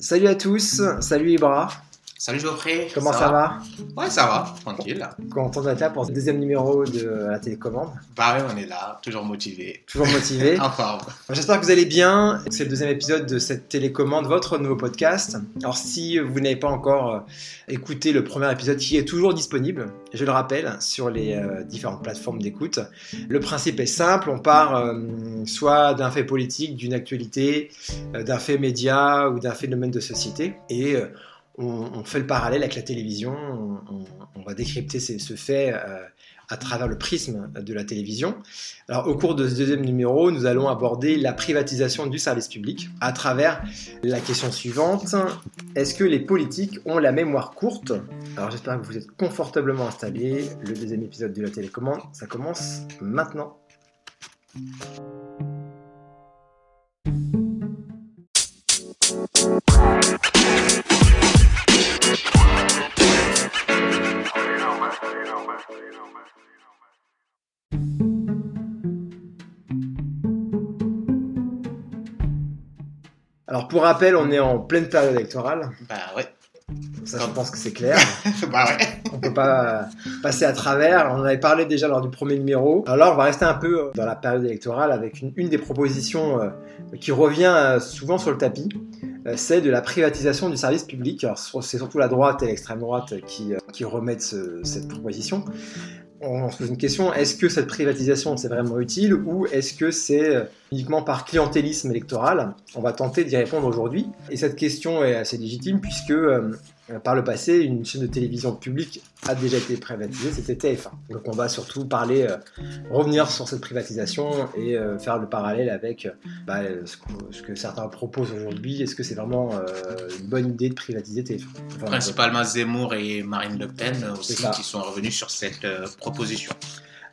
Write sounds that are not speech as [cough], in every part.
Salut à tous, salut Ibra. Salut Geoffrey. Comment ça, va, Ouais, ça va, tranquille. Content d'être là pour ce deuxième numéro de la télécommande. Bah ouais, on est là, toujours motivé. Toujours motivé. [laughs] en forme. J'espère que vous allez bien. C'est le deuxième épisode de cette télécommande, votre nouveau podcast. Alors si vous n'avez pas encore euh, écouté le premier épisode qui est toujours disponible, je le rappelle, sur les euh, différentes plateformes d'écoute, le principe est simple, on part euh, soit d'un fait politique, d'une actualité, d'un fait média ou d'un phénomène de société et on, fait le parallèle avec la télévision, on, va décrypter ce fait euh, à travers le prisme de la télévision. Alors, au cours de ce deuxième numéro, nous allons aborder la privatisation du service public à travers la question suivante est-ce que les politiques ont la mémoire courte? Alors, j'espère que vous êtes confortablement installés. Le deuxième épisode de la télécommande, ça commence maintenant. Alors pour rappel, on est en pleine période électorale. Bah ouais. Ça, je pense que c'est clair. [laughs] bah ouais. On peut pas passer à travers. On en avait parlé déjà lors du premier numéro. Alors là, on va rester un peu euh, dans la période électorale avec une, des propositions euh, qui revient euh, souvent sur le tapis. C'est de la privatisation du service public. C'est surtout la droite et l'extrême droite qui, qui remettent cette proposition on se pose une question, est-ce que cette privatisation c'est vraiment utile ou est-ce que c'est euh, uniquement par clientélisme électoral? On va tenter d'y répondre aujourd'hui. Et cette question est assez légitime puisque euh, euh, par le passé, une chaîne de télévision publique a déjà été privatisée, c'était TF1. Donc on va surtout parler, euh, revenir sur cette privatisation et euh, faire le parallèle avec bah, ce, que, certains proposent aujourd'hui. Est-ce que c'est vraiment une bonne idée de privatiser TF1 Principalement Zemmour et Marine Le Pen aussi qui sont revenus sur cette proposition.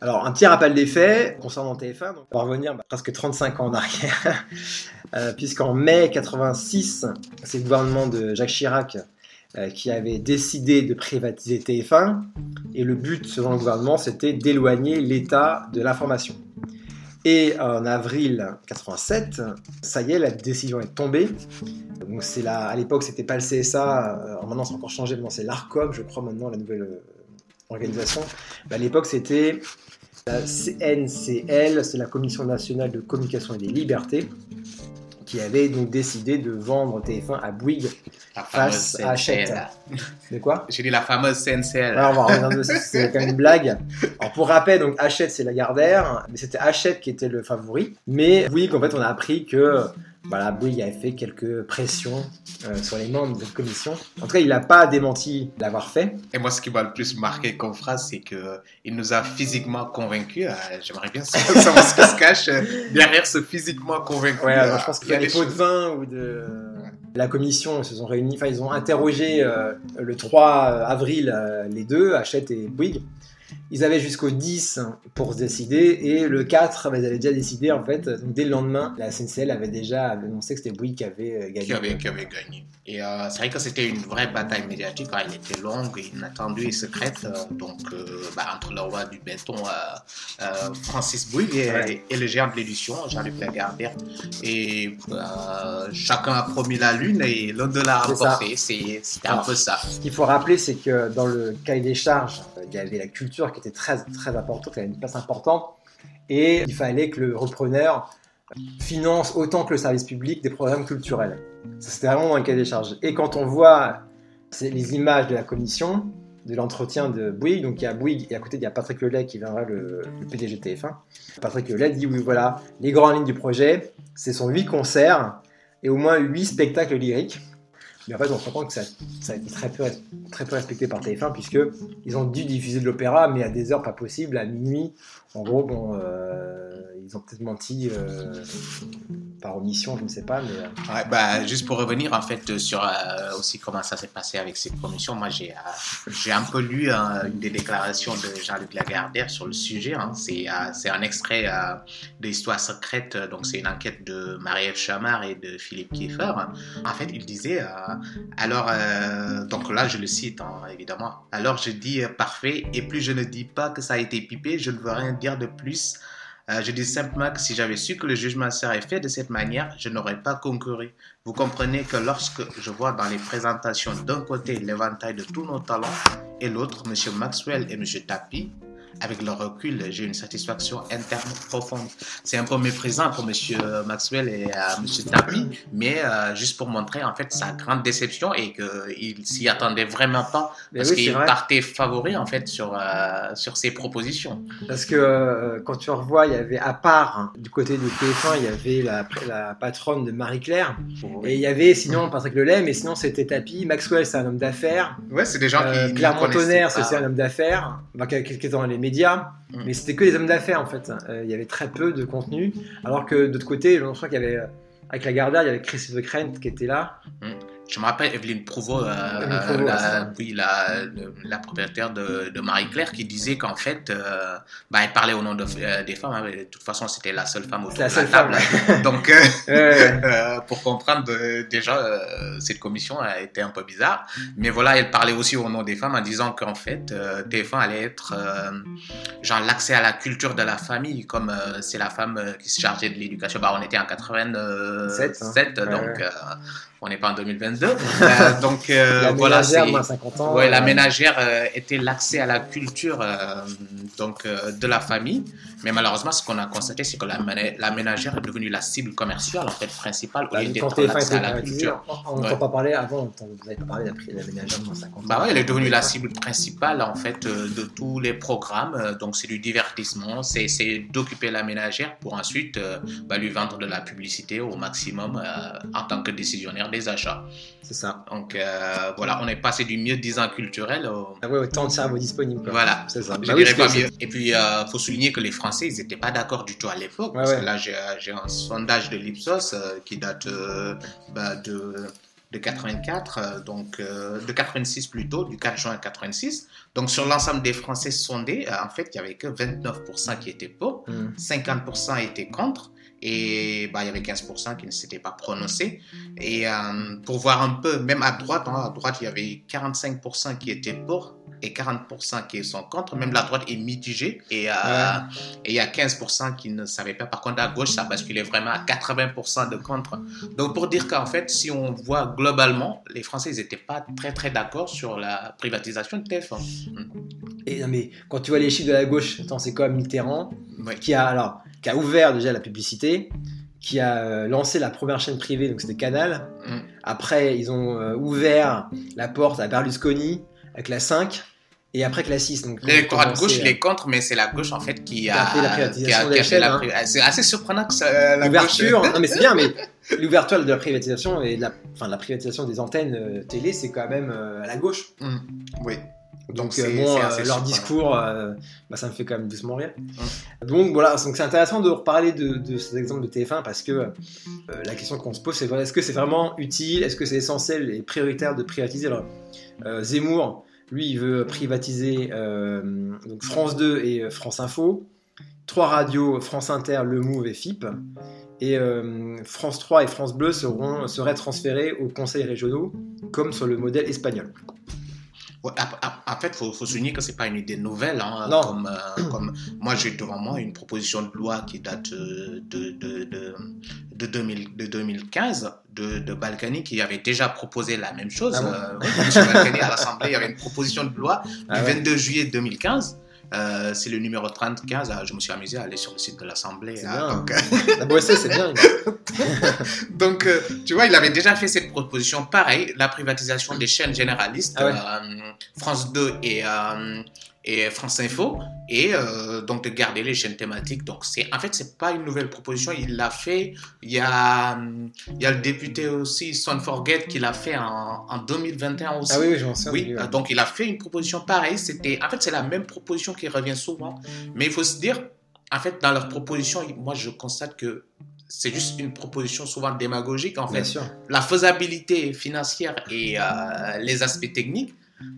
Alors, un petit rappel des faits concernant TF1, donc on va revenir bah, presque 35 ans en arrière, [laughs] puisqu'en mai 86, c'est le gouvernement de Jacques Chirac euh, qui avait décidé de privatiser TF1 et le but selon le gouvernement c'était d'éloigner l'État de l'information. Et en avril 87, ça y est, la décision est tombée. Donc c'est là, à l'époque c'était pas le CSA, euh, maintenant c'est encore changé, maintenant c'est l'ARCOM, je crois maintenant la nouvelle euh, organisation. à l'époque c'était la CNCL, c'est la Commission nationale de communication et des libertés, qui avait donc décidé de vendre TF1 à Bouygues face à Hachette. De quoi J'ai dit la fameuse CNCL. c'est quand même une blague. Alors pour rappel, donc Hachette c'est la Gardère, mais c'était Hachette qui était le favori. Mais Bouygues, en fait, on a appris que voilà, Bouygues avait fait quelques pressions euh, sur les membres de cette commission. En tout cas, il n'a pas démenti d'avoir fait. Et moi, ce qui m'a le plus marqué comme phrase, c'est qu'il nous a physiquement convaincus. Euh, j'aimerais bien [laughs] savoir ce qui se cache euh, derrière ce physiquement convaincu. Ouais, je pense qu'il y a des pots de vin ou de... La commission, se sont réunis, enfin, ils ont interrogé le 3 avril les deux, Hachette et Bouygues. Ils avaient jusqu'au 10 pour se décider et le 4, bah, ils avaient déjà décidé en fait. Donc dès le lendemain, la SNCL avait déjà annoncé que c'était Bouygues qui avait euh, gagné. Qui avait, qui avait gagné. Et euh, c'est vrai que c'était une vraie bataille médiatique. Hein. Elle était longue, inattendue et secrète. Euh, donc bah, entre le roi du béton, Francis Bouygues et, le géant de l'édition, Jean-Luc Lagardère. Et chacun a promis la lune et l'un de l'a remporté. C'était un peu ça. Ce qu'il faut rappeler, c'est que dans le cahier des charges, il y avait la culture qui était très, très importante, qui avait une place importante, et il fallait que le repreneur finance autant que le service public des programmes culturels. C'était vraiment un cas des charges. Et quand on voit les images de la commission, de l'entretien de Bouygues, donc il y a Bouygues et à côté il y a Patrick Lelay qui viendra le, le PDG TF1. Patrick Lelay dit oui voilà, les grandes lignes du projet, ce sont huit concerts et au moins huit spectacles lyriques. Mais en fait, on se rend compte que ça, a été très peu, respecté par TF1, puisqu'ils ont dû diffuser de l'opéra, mais à des heures pas possibles, à minuit. En gros, euh, ils ont peut-être menti euh, par omission, je ne sais pas. Mais... Euh. bah, juste pour revenir en fait sur aussi comment ça s'est passé avec ces commissions, moi j'ai j'ai un peu lu une des déclarations de Jean-Luc Lagardère sur le sujet. Hein. C'est c'est un extrait de l'histoire secrète, donc c'est une enquête de Marie-Ève Chamard et de Philippe Kieffer. En fait, il disait alors donc là je le cite hein, évidemment. Alors je dis parfait et plus je ne dis pas que ça a été pipé, je ne veux rien dire de plus Euh, je dis simplement que si j'avais su que le jugement serait fait de cette manière, je n'aurais pas concouru. Vous comprenez que lorsque je vois dans les présentations d'un côté l'éventail de tous nos talents et l'autre, M. Maxwell et M. Tapi, avec le recul, j'ai une satisfaction interne profonde. C'est un peu méprisant pour Monsieur Maxwell et euh, Monsieur Tapi, mais euh, juste pour montrer en fait sa grande déception et qu'il s'y attendait vraiment pas parce qu'il partait favori en fait sur euh, sur ses propositions. Parce que quand tu revois, il y avait à part hein, du côté de TF1, il y avait la, la patronne de Marie Claire et il y avait sinon Patrick Lelay, mais sinon c'était Tapi. Maxwell, c'est un homme d'affaires. Ouais, c'est des gens qui Claire Montonnerre, c'est un homme d'affaires, bah, qui est dans les médias, mm. mais c'était que des hommes d'affaires en fait. Euh, il y avait très peu de contenu, alors que d'autre côté, je crois qu'il y avait euh, avec la Garda, il y avait Chris de Krent qui était là. Mm. Je me rappelle Evelyne Prouveau, euh, euh la, oui, la, la, propriétaire de, de Marie-Claire, qui disait qu'en fait, euh, bah, elle parlait au nom de, euh, des femmes. Hein, de toute façon, c'était la seule femme autour la de la table. [laughs] Donc, [laughs] [laughs] pour comprendre, déjà, cette commission a été un peu bizarre. Mais voilà, elle parlait aussi au nom des femmes en disant qu'en fait, TF1 allait être genre l'accès à la culture de la famille, comme c'est la femme qui se chargeait de l'éducation. Bah, on était en 87, hein. donc on n'est pas en 2022. [laughs] Euh, donc euh, voilà, Ouais, la euh, ménagère était l'accès à la culture donc de la famille, mais malheureusement, ce qu'on a constaté, c'est que la, la, ménagère est devenue la cible commerciale en fait principale au lieu d'être l'accès à la culture. On n'entend pas parler avant, vous n'avez pas parlé de la ménagère de moins 50 ans. Bah ouais, elle est devenue la cible principale en fait de tous les programmes. Donc c'est du divertissement, c'est d'occuper la ménagère pour ensuite bah, lui vendre de la publicité au maximum en tant que décisionnaire des achats. C'est ça. Donc euh, voilà, on est passé du mieux disant culturel au... Ah ouais, autant de cerveau disponible. Voilà, c'est ça. Je bah dirais pas mieux. Et puis, il euh, faut souligner que les Français, ils n'étaient pas d'accord du tout à l'époque. parce que là, j'ai un sondage de l'Ipsos euh, qui date bah, de de 84, donc de 86 plutôt, du 4 juin 86. Donc sur l'ensemble des Français sondés, en fait, il y avait que 29% qui étaient pour, 50% hmm. étaient contre et bah, il y avait 15% qui ne s'étaient pas prononcés. Et euh, pour voir un peu, même à droite, hein, à droite, il y avait 45% qui étaient pour et 40% qui sont contre. Même la droite est mitigée et, euh, et il y a 15% qui ne savaient pas. Par contre, à gauche, ça basculait vraiment à 80% de contre. Donc pour dire qu'en fait, si on voit globalement, les Français n'étaient pas très très d'accord sur la privatisation de TF1. Et non, mais quand tu vois les chiffres de la gauche, c'est comme Mitterrand qui a alors qui a ouvert déjà la publicité, qui a euh, lancé la première chaîne privée, donc c'était Canal. Mm. Après, ils ont euh, ouvert la porte à Berlusconi avec la 5 et après que la 6. Donc, L'électorat de gauche, il est contre, mais c'est la gauche en fait qui a, fait la privatisation a, hein. C'est assez surprenant que ça. L'ouverture, non mais c'est bien, mais [laughs] l'ouverture de la privatisation et de la, enfin, la privatisation des antennes euh, télé, c'est quand même à la gauche. Mm. Oui. Donc, euh, bon, euh, leur discours, euh, bah, ça me fait quand même doucement rire. Donc voilà, donc c'est intéressant de reparler de, de cet exemple de TF1 parce que la question qu'on se pose, c'est est-ce que c'est vraiment utile, est-ce que c'est essentiel et prioritaire de privatiser? Alors, Zemmour, lui, il veut privatiser donc France 2 et France Info, trois radios, France Inter, Le Move et FIP, et France 3 et France Bleu seront, seraient transférés aux conseils régionaux, comme sur le modèle espagnol. En fait, il faut, faut, souligner que ce n'est pas une idée nouvelle. Hein, comme, euh, comme, moi, j'ai devant moi une proposition de loi qui date euh, de, de, de, de, 2000, de 2015 de, de, Balkany qui avait déjà proposé la même chose. Ah euh, Balkany à l'Assemblée, il y avait une proposition de loi du 22 ah juillet 2015 euh, c'est le numéro 35. Ah, je me suis amusé à aller sur le site de l'Assemblée. Hein, donc... La c'est bien. [laughs] donc, euh, tu vois, il avait déjà fait cette proposition. Pareil, la privatisation des chaînes généralistes, ah euh, France 2 et, et France Info et euh, donc de garder les chaînes thématiques. Donc c'est en fait c'est pas une nouvelle proposition, il l'a fait. Il y a il y a le député aussi Son Forget qui l'a fait en, en, 2021 aussi. Ah oui, oui j'en sais. Oui, donc il a fait une proposition pareille. C'était en fait c'est la même proposition qui revient souvent, mais il faut se dire en fait dans leur proposition, moi je constate que c'est juste une proposition souvent démagogique en fait. Bien sûr. La faisabilité financière et euh, les aspects techniques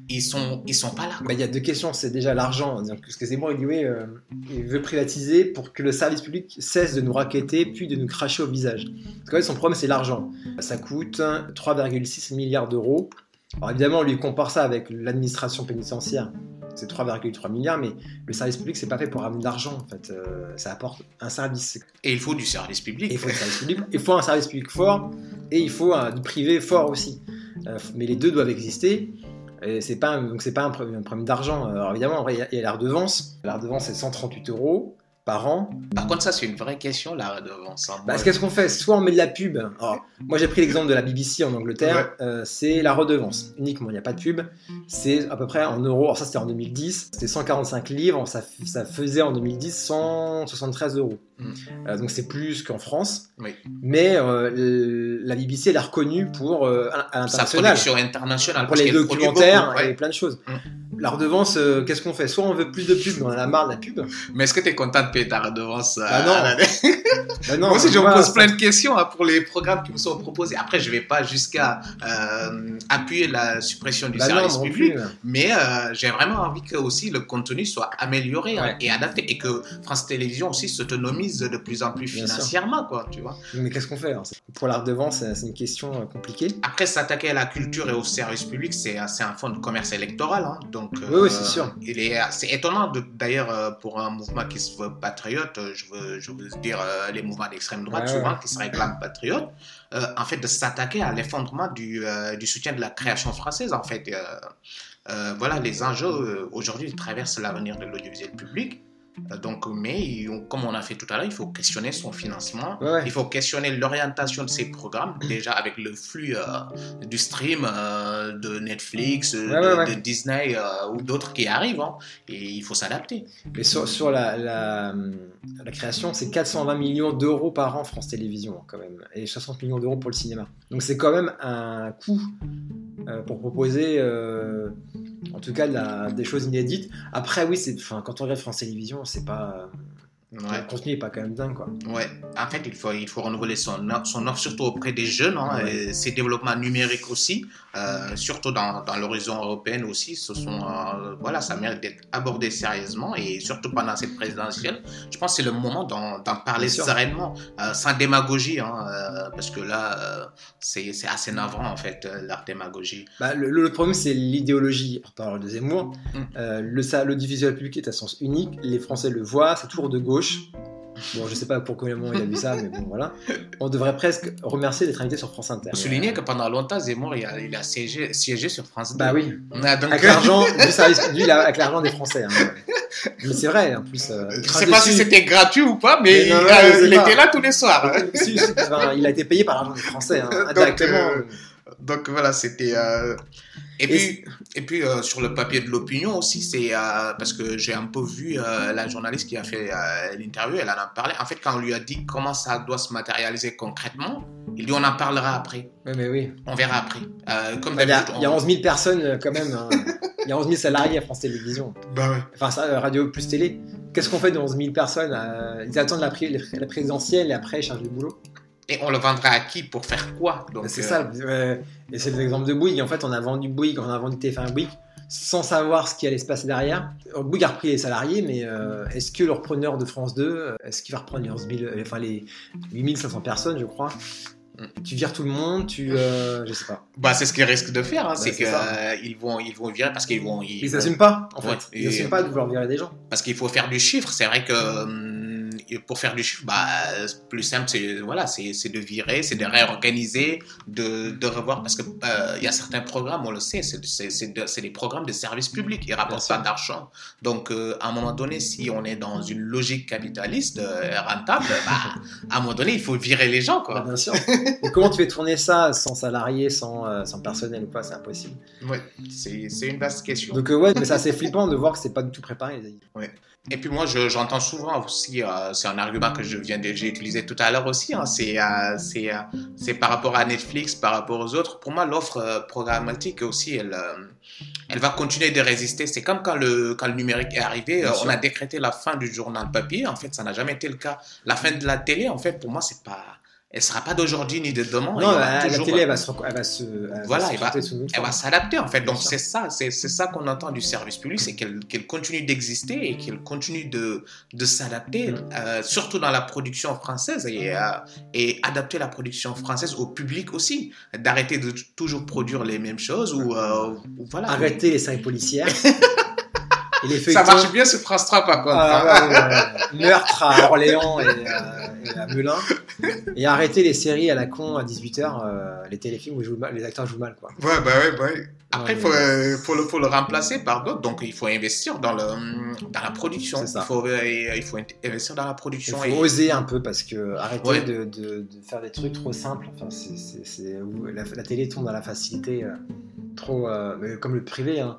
ils sont ils sont pas là. Bah, il y a deux questions, c'est déjà l'argent. Parce que c'est bon, il dit oui, euh, il veut privatiser pour que le service public cesse de nous raqueter puis de nous cracher au visage. Parce que son problème c'est l'argent. Ça coûte 3,6 milliards d'euros. Alors évidemment, on lui compare ça avec l'administration pénitentiaire c'est 3,3 milliards, mais le service public, c'est pas fait pour ramener d'argent, en fait. Euh, ça apporte un service. Et il faut du service public. Il faut, service public. il faut un service public fort, et il faut un, du privé fort aussi. Euh, mais les deux doivent exister. Et c'est pas, donc c'est pas un problème, d'argent. Alors évidemment, il y a, il y a la redevance. La redevance, c'est 138 euros par an. Par contre, ça, c'est une vraie question, la redevance. hein. Bah, Moi, qu'est-ce qu'on fait? Soit on met de la pub. Alors, moi, j'ai pris l'exemple de la BBC en Angleterre. euh, c'est la redevance uniquement. Il n'y a pas de pub. C'est à peu près en euros. Alors ça, c'était en 2010. C'était 145 livres. Ça, ça faisait en 2010 173 euros. Mm. Euh, donc c'est plus qu'en France. Oui. Mais euh, la BBC, elle est reconnue pour à sa l'international. production internationale. Pour parce les documentaires beaucoup, ouais. et plein de choses. Mm. La redevance, euh, qu'est-ce qu'on fait? Soit on veut plus de pub, mais on en a marre de la pub. Mais est-ce que tu es content de payer ta redevance euh, Ah non. à Bah non, [laughs] Moi aussi, je me pose plein de questions hein, pour les programmes qui me sont proposés. Après, je vais pas jusqu'à euh, appuyer la suppression du Bah service non public, plus. mais euh, j'ai vraiment envie que aussi le contenu soit amélioré hein, et adapté et que France Télévisions aussi s'autonomise de plus en plus financièrement, quoi, tu vois. Mais qu'est-ce qu'on fait alors? Pour la redevance, c'est une question compliquée. Après, s'attaquer à la culture et au service public, c'est c'est un fonds de commerce électoral. hein. Donc, Oui, oui, c'est sûr. Il est, c'est étonnant d'ailleurs euh, pour un mouvement qui se veut patriote, euh, je veux, je veux dire euh, les mouvements d'extrême droite souvent ouais. qui se réclament patriotes, euh, en fait de s'attaquer à l'effondrement du, euh, du soutien de la création française. En fait, Euh, euh, voilà, les enjeux euh, aujourd'hui traversent l'avenir de l'audiovisuel public. Donc, mais comme on a fait tout à l'heure, il faut questionner son financement. Ouais. Il faut questionner l'orientation de ces programmes, [clears throat] déjà avec le flux euh, du stream euh, de Netflix, euh, Ouais, de, ouais, ouais. de Disney euh, ou d'autres qui arrivent. hein. et il faut s'adapter. Mais sur, sur la, la, la création, c'est 420 millions d'euros par an France Télévisions, quand même, et 60 millions d'euros pour le cinéma. Donc c'est quand même un coût pour proposer, en tout cas, des choses inédites. Après, oui, c'est, quand on regarde France Télévisions, c'est pas. Ouais. Le contenu est pas quand même dingue, quoi. Ouais, en fait, il faut, il faut renouveler son, offre- son offre, surtout auprès des jeunes, hein, Ouais. et ses développements numériques aussi, euh, surtout dans, dans l'horizon européenne aussi. Ce sont, euh, voilà, ça mérite d'être abordé sérieusement et surtout pendant cette présidentielle. Je pense que c'est le moment d'en parler sereinement, euh, sans démagogie, hein, parce que là, c'est c'est assez navrant en fait, la démagogie. Bah, le, le problème, c'est l'idéologie. On parle de Zemmour. Mm. Le, ça, le diffusion public est à sens unique. Les Français le voient. C'est toujours de gauche. Bon, je sais pas pourquoi il a vu ça, mais bon, voilà. On devrait presque remercier d'être invité sur France Inter. Souligner que pendant longtemps, Zemmour, il a, il a siégé, siégé sur France 2. Bah oui. Ah, donc, Avec l'argent [laughs] du service a- avec l'argent des Français. hein. Mais c'est vrai, en plus. euh, Je sais pas dessus. si c'était gratuit ou pas, mais, Mais non, il, a- était là tous les soirs. Si, si, enfin, il a été payé par l'argent des Français, hein, [laughs] Donc, indirectement. euh, Donc voilà, c'était. euh, Et, Et puis, et puis euh, sur le papier de l'opinion aussi, c'est euh, parce que j'ai un peu vu euh, la journaliste qui a fait euh, l'interview, elle en a parlé. En fait, quand on lui a dit comment ça doit se matérialiser concrètement, il dit on en parlera après, Ouais, mais oui. on verra après. Euh, comme Bah, il, y a, il y a on- 11 000 personnes quand même. hein. [laughs] Il y a 11 000 salariés à France Télévisions. Bah ouais. Enfin, ça, radio plus télé. Qu'est-ce qu'on fait de 11 000 personnes euh, Ils attendent la, présidentielle et après ils chargent le boulot. Et on le vendra à qui pour faire quoi c'est euh, ça. et c'est l'exemple de Bouygues. En fait, on a vendu Bouygues, on a vendu TF1 Bouygues sans savoir ce qui allait se passer derrière. Bouygues a repris les salariés, mais euh, est-ce que le repreneur de France 2, euh, est-ce qu'il va reprendre les 11 000, euh, enfin les 8500 personnes, je crois? Tu vires tout le monde, tu, euh, je sais pas. Bah, c'est ce qu'ils risquent de faire, hein, c'est c'est ça. euh, vont, ils vont virer parce qu'ils vont, ils s'assument pas, en Ouais, fait. Ils s'assument pas de vouloir virer des gens. parce qu'il faut faire du chiffre. C'est vrai que pour faire du chiffre, bah, plus simple, c'est voilà, c'est c'est de virer, c'est de réorganiser, de, de revoir. Parce que euh, il y a certains programmes, on le sait, c'est c'est- c'est de- c'est des programmes de service public, ils rapportent pas d'argent. Donc, euh, à un moment donné, si on est dans une logique capitaliste euh, rentable, bah, à un moment donné, il faut virer les gens, Bah, quoi. bien sûr. Et comment tu fais tourner ça sans salariés, sans, euh, sans personnel ou pas C'est impossible. Ouais, c'est c'est une vaste question. Donc, euh, ouais, mais c'est assez flippant de voir que c'est pas du tout préparé. les- Et puis moi, je- j'entends souvent aussi, euh, c'est un argument que je viens de, j'ai utilisé tout à l'heure aussi, hein, c'est, euh, c'est, euh, c'est par rapport à Netflix, par rapport aux autres. Pour moi, l'offre euh, programmatique aussi, elle, euh, elle va continuer de résister. C'est comme quand le, quand le numérique est arrivé, Bien euh, sûr. on a décrété la fin du journal papier. En fait, ça n'a jamais été le cas. La fin de la télé, en fait, pour moi, c'est pas, elle sera pas d'aujourd'hui ni de demain. Non, la, télé, elle va se, elle va se, elle Voilà, elle va- elle s'adapter en fait. Donc c'est ça, c'est ça qu'on entend du service public, c'est qu'elle qu'elle continue d'exister et qu'elle continue de, de s'adapter, Mm. euh, surtout dans la production française et, euh, et adapter la production française au public aussi, d'arrêter de toujours produire les mêmes choses ou, euh, ou voilà. Arrêter les séries policières. [laughs] Ça marche bien sur France 3 par contre. Ah, ouais, ouais, ouais. Meurtre à Orléans et, euh, et à Melun. Et arrêter les séries à la con à 18h, les téléfilms où ils jouent mal- les acteurs jouent mal. Quoi. Ouais, bah ouais, bah ouais. Après, il faut, euh, faut, le, faut le remplacer par d'autres, donc il faut investir dans, le, dans la production. Ça. Il faut, euh, il faut investir dans la Il production. faut et- oser un peu parce que arrêter de, de- de faire des trucs trop simples. Enfin, c'est, la, la télé tombe dans la facilité euh, trop. euh, comme le privé, hein.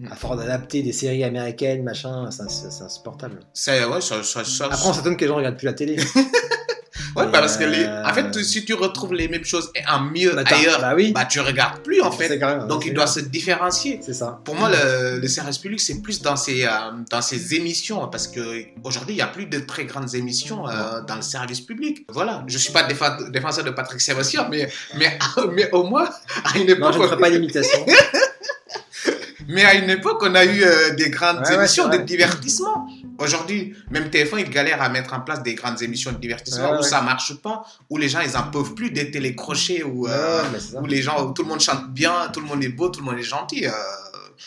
Mm. À force d'adapter des séries américaines, machin, c'est, insupportable. C'est, ouais, ça, ça, ça- Après, on s'étonne que les gens regardent plus la télé. [laughs] ouais, bah, parce que les, euh, en fait, si tu retrouves les mêmes choses et en mieux Bah, ailleurs, bah oui. bah tu regardes plus en fait. Donc il doit se différencier. C'est ça. Pour moi, le, le service public, c'est plus dans ses, euh, dans ses émissions, parce que aujourd'hui, il n'y a plus de très grandes émissions euh, dans le service public. Voilà, je suis pas défenseur de Patrick Sébastien, mais, mais, [laughs] mais au moins, à une Non, époque, je ne ferai pas d'imitation. [laughs] mais à une époque, on a eu euh, des grandes Ouais, émissions de divertissement. Aujourd'hui, même TF1, il galère à mettre en place des grandes émissions de divertissement Ouais, où ça marche pas, où les gens, ils en peuvent plus des télécrochets, où, euh, où les gens, où tout le monde chante bien, tout le monde est beau, tout le monde est gentil. euh,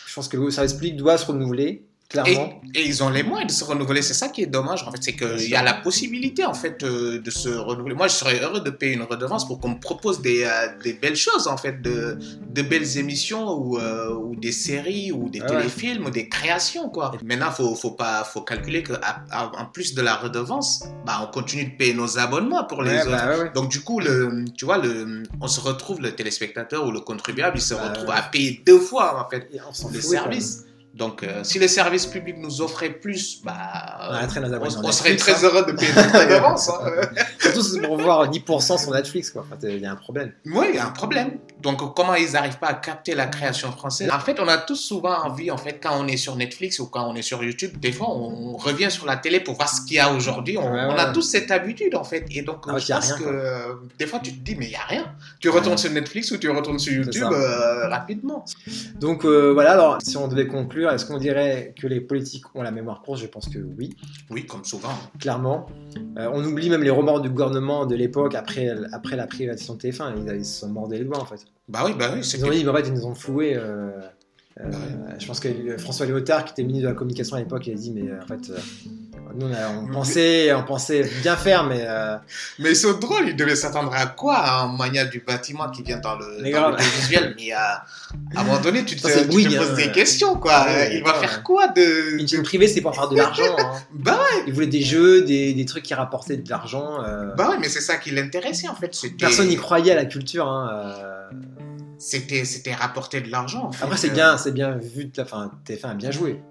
Je pense que le service public doit se renouveler, clairement. et ils ont les moyens de se renouveler. C'est ça qui est dommage, en fait. C'est qu'il y a la possibilité, en fait, euh, de se renouveler. Moi, je serais heureux de payer une redevance pour qu'on me propose des, euh, des belles choses, en fait, de, de belles émissions ou, euh, ou des séries ou des Ah ouais. téléfilms ou des créations, quoi. Maintenant, faut, faut pas, faut calculer qu'en plus de la redevance, bah, on continue de payer nos abonnements pour les Ouais, autres. bah, ouais. Donc du coup, le, tu vois, le, on se retrouve, le téléspectateur ou le contribuable, il se Bah, retrouve à payer deux fois en fait Et on quoi. services. Donc euh, si les services publics nous offraient plus, bah, On nos on, serait très hein. heureux de payer notre redevance. hein. [laughs] Surtout pour voir 10% sur Netflix, quoi. Enfin, il y a un problème. Oui, il y a un problème. Donc comment ils n'arrivent pas à capter la création française? En fait, on a tous souvent envie, en fait, quand on est sur Netflix ou quand on est sur YouTube, des fois on revient sur la télé pour voir ce qu'il y a aujourd'hui. On, Ouais, a tous cette habitude, en fait. Et donc Ah je pense rien, que quoi. euh, des fois tu te dis, mais il n'y a rien. Tu retournes sur Netflix ou tu retournes sur YouTube euh, rapidement. Donc voilà, alors si on devait conclure, est-ce qu'on dirait que les politiques ont la mémoire courte? Je pense que oui, Oui, comme souvent. clairement. Euh, on oublie même les remords du gouvernement de l'époque après, après la privatisation de TF1. Ils, ils se sont mordés les doigts en fait. Bah oui, bah oui, c'est Ils ont dit, en fait, ils nous ont floués. euh, euh, Ouais. Je pense que François Léotard, qui était ministre de la Communication à l'époque, il a dit, mais euh, en fait, euh, nous, on, pensait, on pensait bien faire, mais euh, Mais ils sont drôles, ils devaient s'attendre à quoi à un mania du bâtiment qui vient dans le, dans le visuel Mais euh, à un moment donné, tu te, c'est tu te poses hein. des questions, quoi. Ouais, il va ouais. faire quoi de... une chaîne privée, c'est pour faire de l'argent. hein. [laughs] Bah Ils voulaient des jeux, des, des trucs qui rapportaient de l'argent. euh, Bah ouais, mais c'est ça qui l'intéressait en fait. Personne n'y croyait à la culture. hein, euh. C'était, c'était rapporter de l'argent. En fait. Après, c'est Euh, bien, c'est bien vu. de la- Enfin, TF1 a bien joué.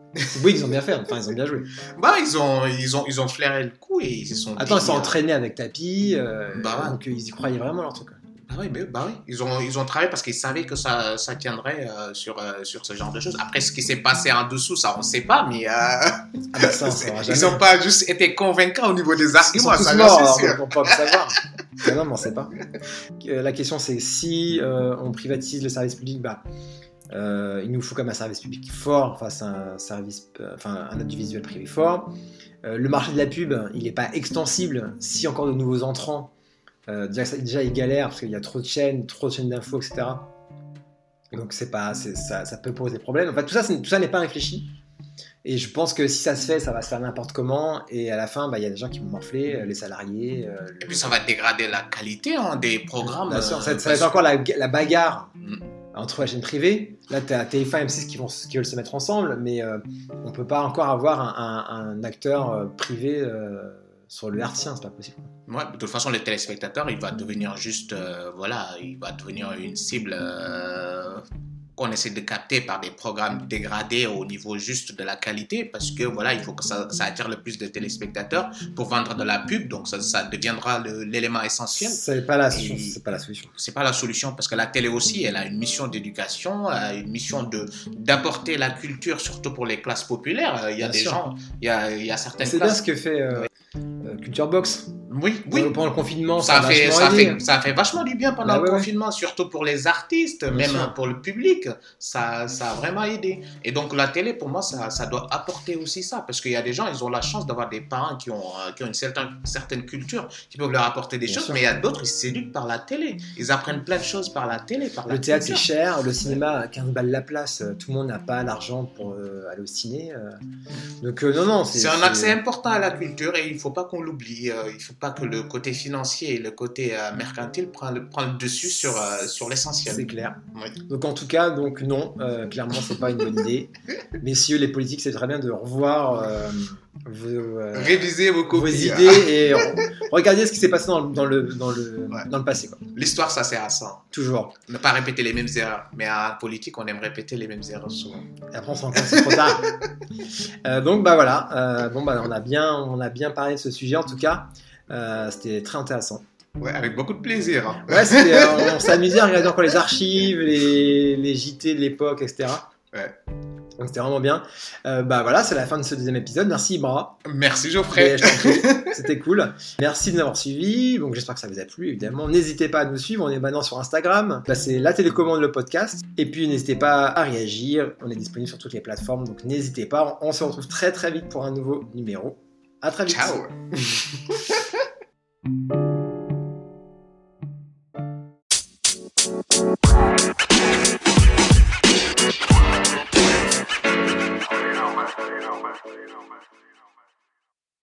Oui, ils ont bien fait. Enfin, ils ont bien joué. Bah ils ont, ils ont, ils ont flairé le coup et ils se sont. Attends, ils sont euh, entraînés avec tapis. euh, Bah ouais. donc, ils y croyaient vraiment leur truc. quoi. Bah oui, mais- bah oui. Ils ont, ils ont travaillé parce qu'ils savaient que ça, ça tiendrait euh, sur, euh, sur ce genre de choses. Après, ce qui s'est passé en dessous, ça on sait pas, mais euh, Ah, ça, on [laughs] ils n'ont pas juste été convaincants au niveau des Ils sont arguments. tous morts, sûr. donc on peut pas le savoir. [laughs] Non, mais on sait pas. La question, c'est si on privatise le service public, bah, il nous faut comme un service public fort face à un service, enfin un audiovisuel privé fort. Le marché de la pub, il n'est pas extensible si encore de nouveaux entrants. Euh, déjà, déjà, il galère parce qu'il y a trop de chaînes, trop de chaînes d'infos, etc. Et donc, c'est pas, ça, ça peut poser problème. En fait, tout ça, tout ça n'est pas réfléchi. Et je pense que si ça se fait, ça va se faire n'importe comment. Et à la fin, bah, il y a des gens qui vont morfler, euh, les salariés. euh, Et puis ça va dégrader la qualité hein, des programmes. Bien sûr, euh, ça, ça va être encore la, la bagarre Mm. entre la chaîne privée. Là, tu as TF1 et M6 qui, vont, qui veulent se mettre ensemble, mais euh, on peut pas encore avoir un, un- un acteur privé sur le hertzien, c'est pas possible. Ouais, de toute façon, le téléspectateur, il va devenir juste, euh, voilà, il va devenir une cible euh, qu'on essaie de capter par des programmes dégradés au niveau juste de la qualité, parce que voilà, il faut que ça, ça attire le plus de téléspectateurs pour vendre de la pub, donc ça, ça deviendra l'élément essentiel. C'est pas la solution. C'est pas la solution. C'est pas la solution parce que la télé aussi, elle a une mission d'éducation, a une mission de d'apporter la culture, surtout pour les classes populaires. Il y a Bien des sûr. gens, il y a, il y a certaines C'est bien classes. ce que fait euh, euh, Culture Box. Oui, oui. Pendant, le confinement, Ça, ça, a fait, vachement ça, fait, ça fait vachement du bien pendant Bah le ouais, ouais. confinement, surtout pour les artistes, Bien même sûr. pour le public. Ça, ça a vraiment aidé. Et donc la télé, pour moi, ça, ça doit apporter aussi ça. Parce qu'il y a des gens, ils ont la chance d'avoir des parents qui ont, euh, qui ont une certaine, certaine culture, qui peuvent leur apporter des Bien choses. sûr. Mais il y a d'autres, ils s'éduquent par la télé. Ils apprennent plein de choses par la télé, par la Le théâtre c'est cher, le cinéma à 15 balles la place, euh, tout le monde n'a pas l'argent pour euh, aller au ciné. euh. Donc euh, non, non, C'est un accès important à la culture et il ne faut pas qu'on l'oublie. Il faut pas que le côté financier et le côté euh, mercantile prennent le, prennent le dessus sur, euh, sur l'essentiel. C'est clair. Oui. Donc en tout cas, donc non, euh, clairement c'est pas une bonne idée. [laughs] Messieurs les politiques, c'est très bien de revoir euh, vos, Révisez vos vos hein. idées et re- regardez ce qui s'est passé dans, le- dans le, dans, le, Ouais. dans le passé. L'histoire, ça sert à ça. Toujours. Ne pas répéter les mêmes erreurs. Mais en politique, on aime répéter les mêmes erreurs souvent. Et après on se rend compte que c'est trop tard. Donc bah voilà, bon bah on a bien, on a bien parlé de ce sujet en tout cas. Euh, C'était très intéressant. Ouais, avec beaucoup de plaisir. hein. Ouais, euh, [laughs] on amusé à regarder encore les archives, les, les JT de l'époque, etc. Ouais. Donc c'était vraiment bien. Euh, bah voilà, c'est la fin de ce deuxième épisode. Merci Ibra. Merci Geoffrey. [laughs] C'était cool. Merci de nous avoir suivis. Donc j'espère que ça vous a plu, évidemment. N'hésitez pas à nous suivre. On est maintenant sur Instagram. Là, c'est la télécommande, le podcast. Et puis n'hésitez pas à réagir. On est disponible sur toutes les plateformes. Donc n'hésitez pas. On se retrouve très très vite pour un nouveau numéro. À très vite. Ciao. [laughs] Thank you.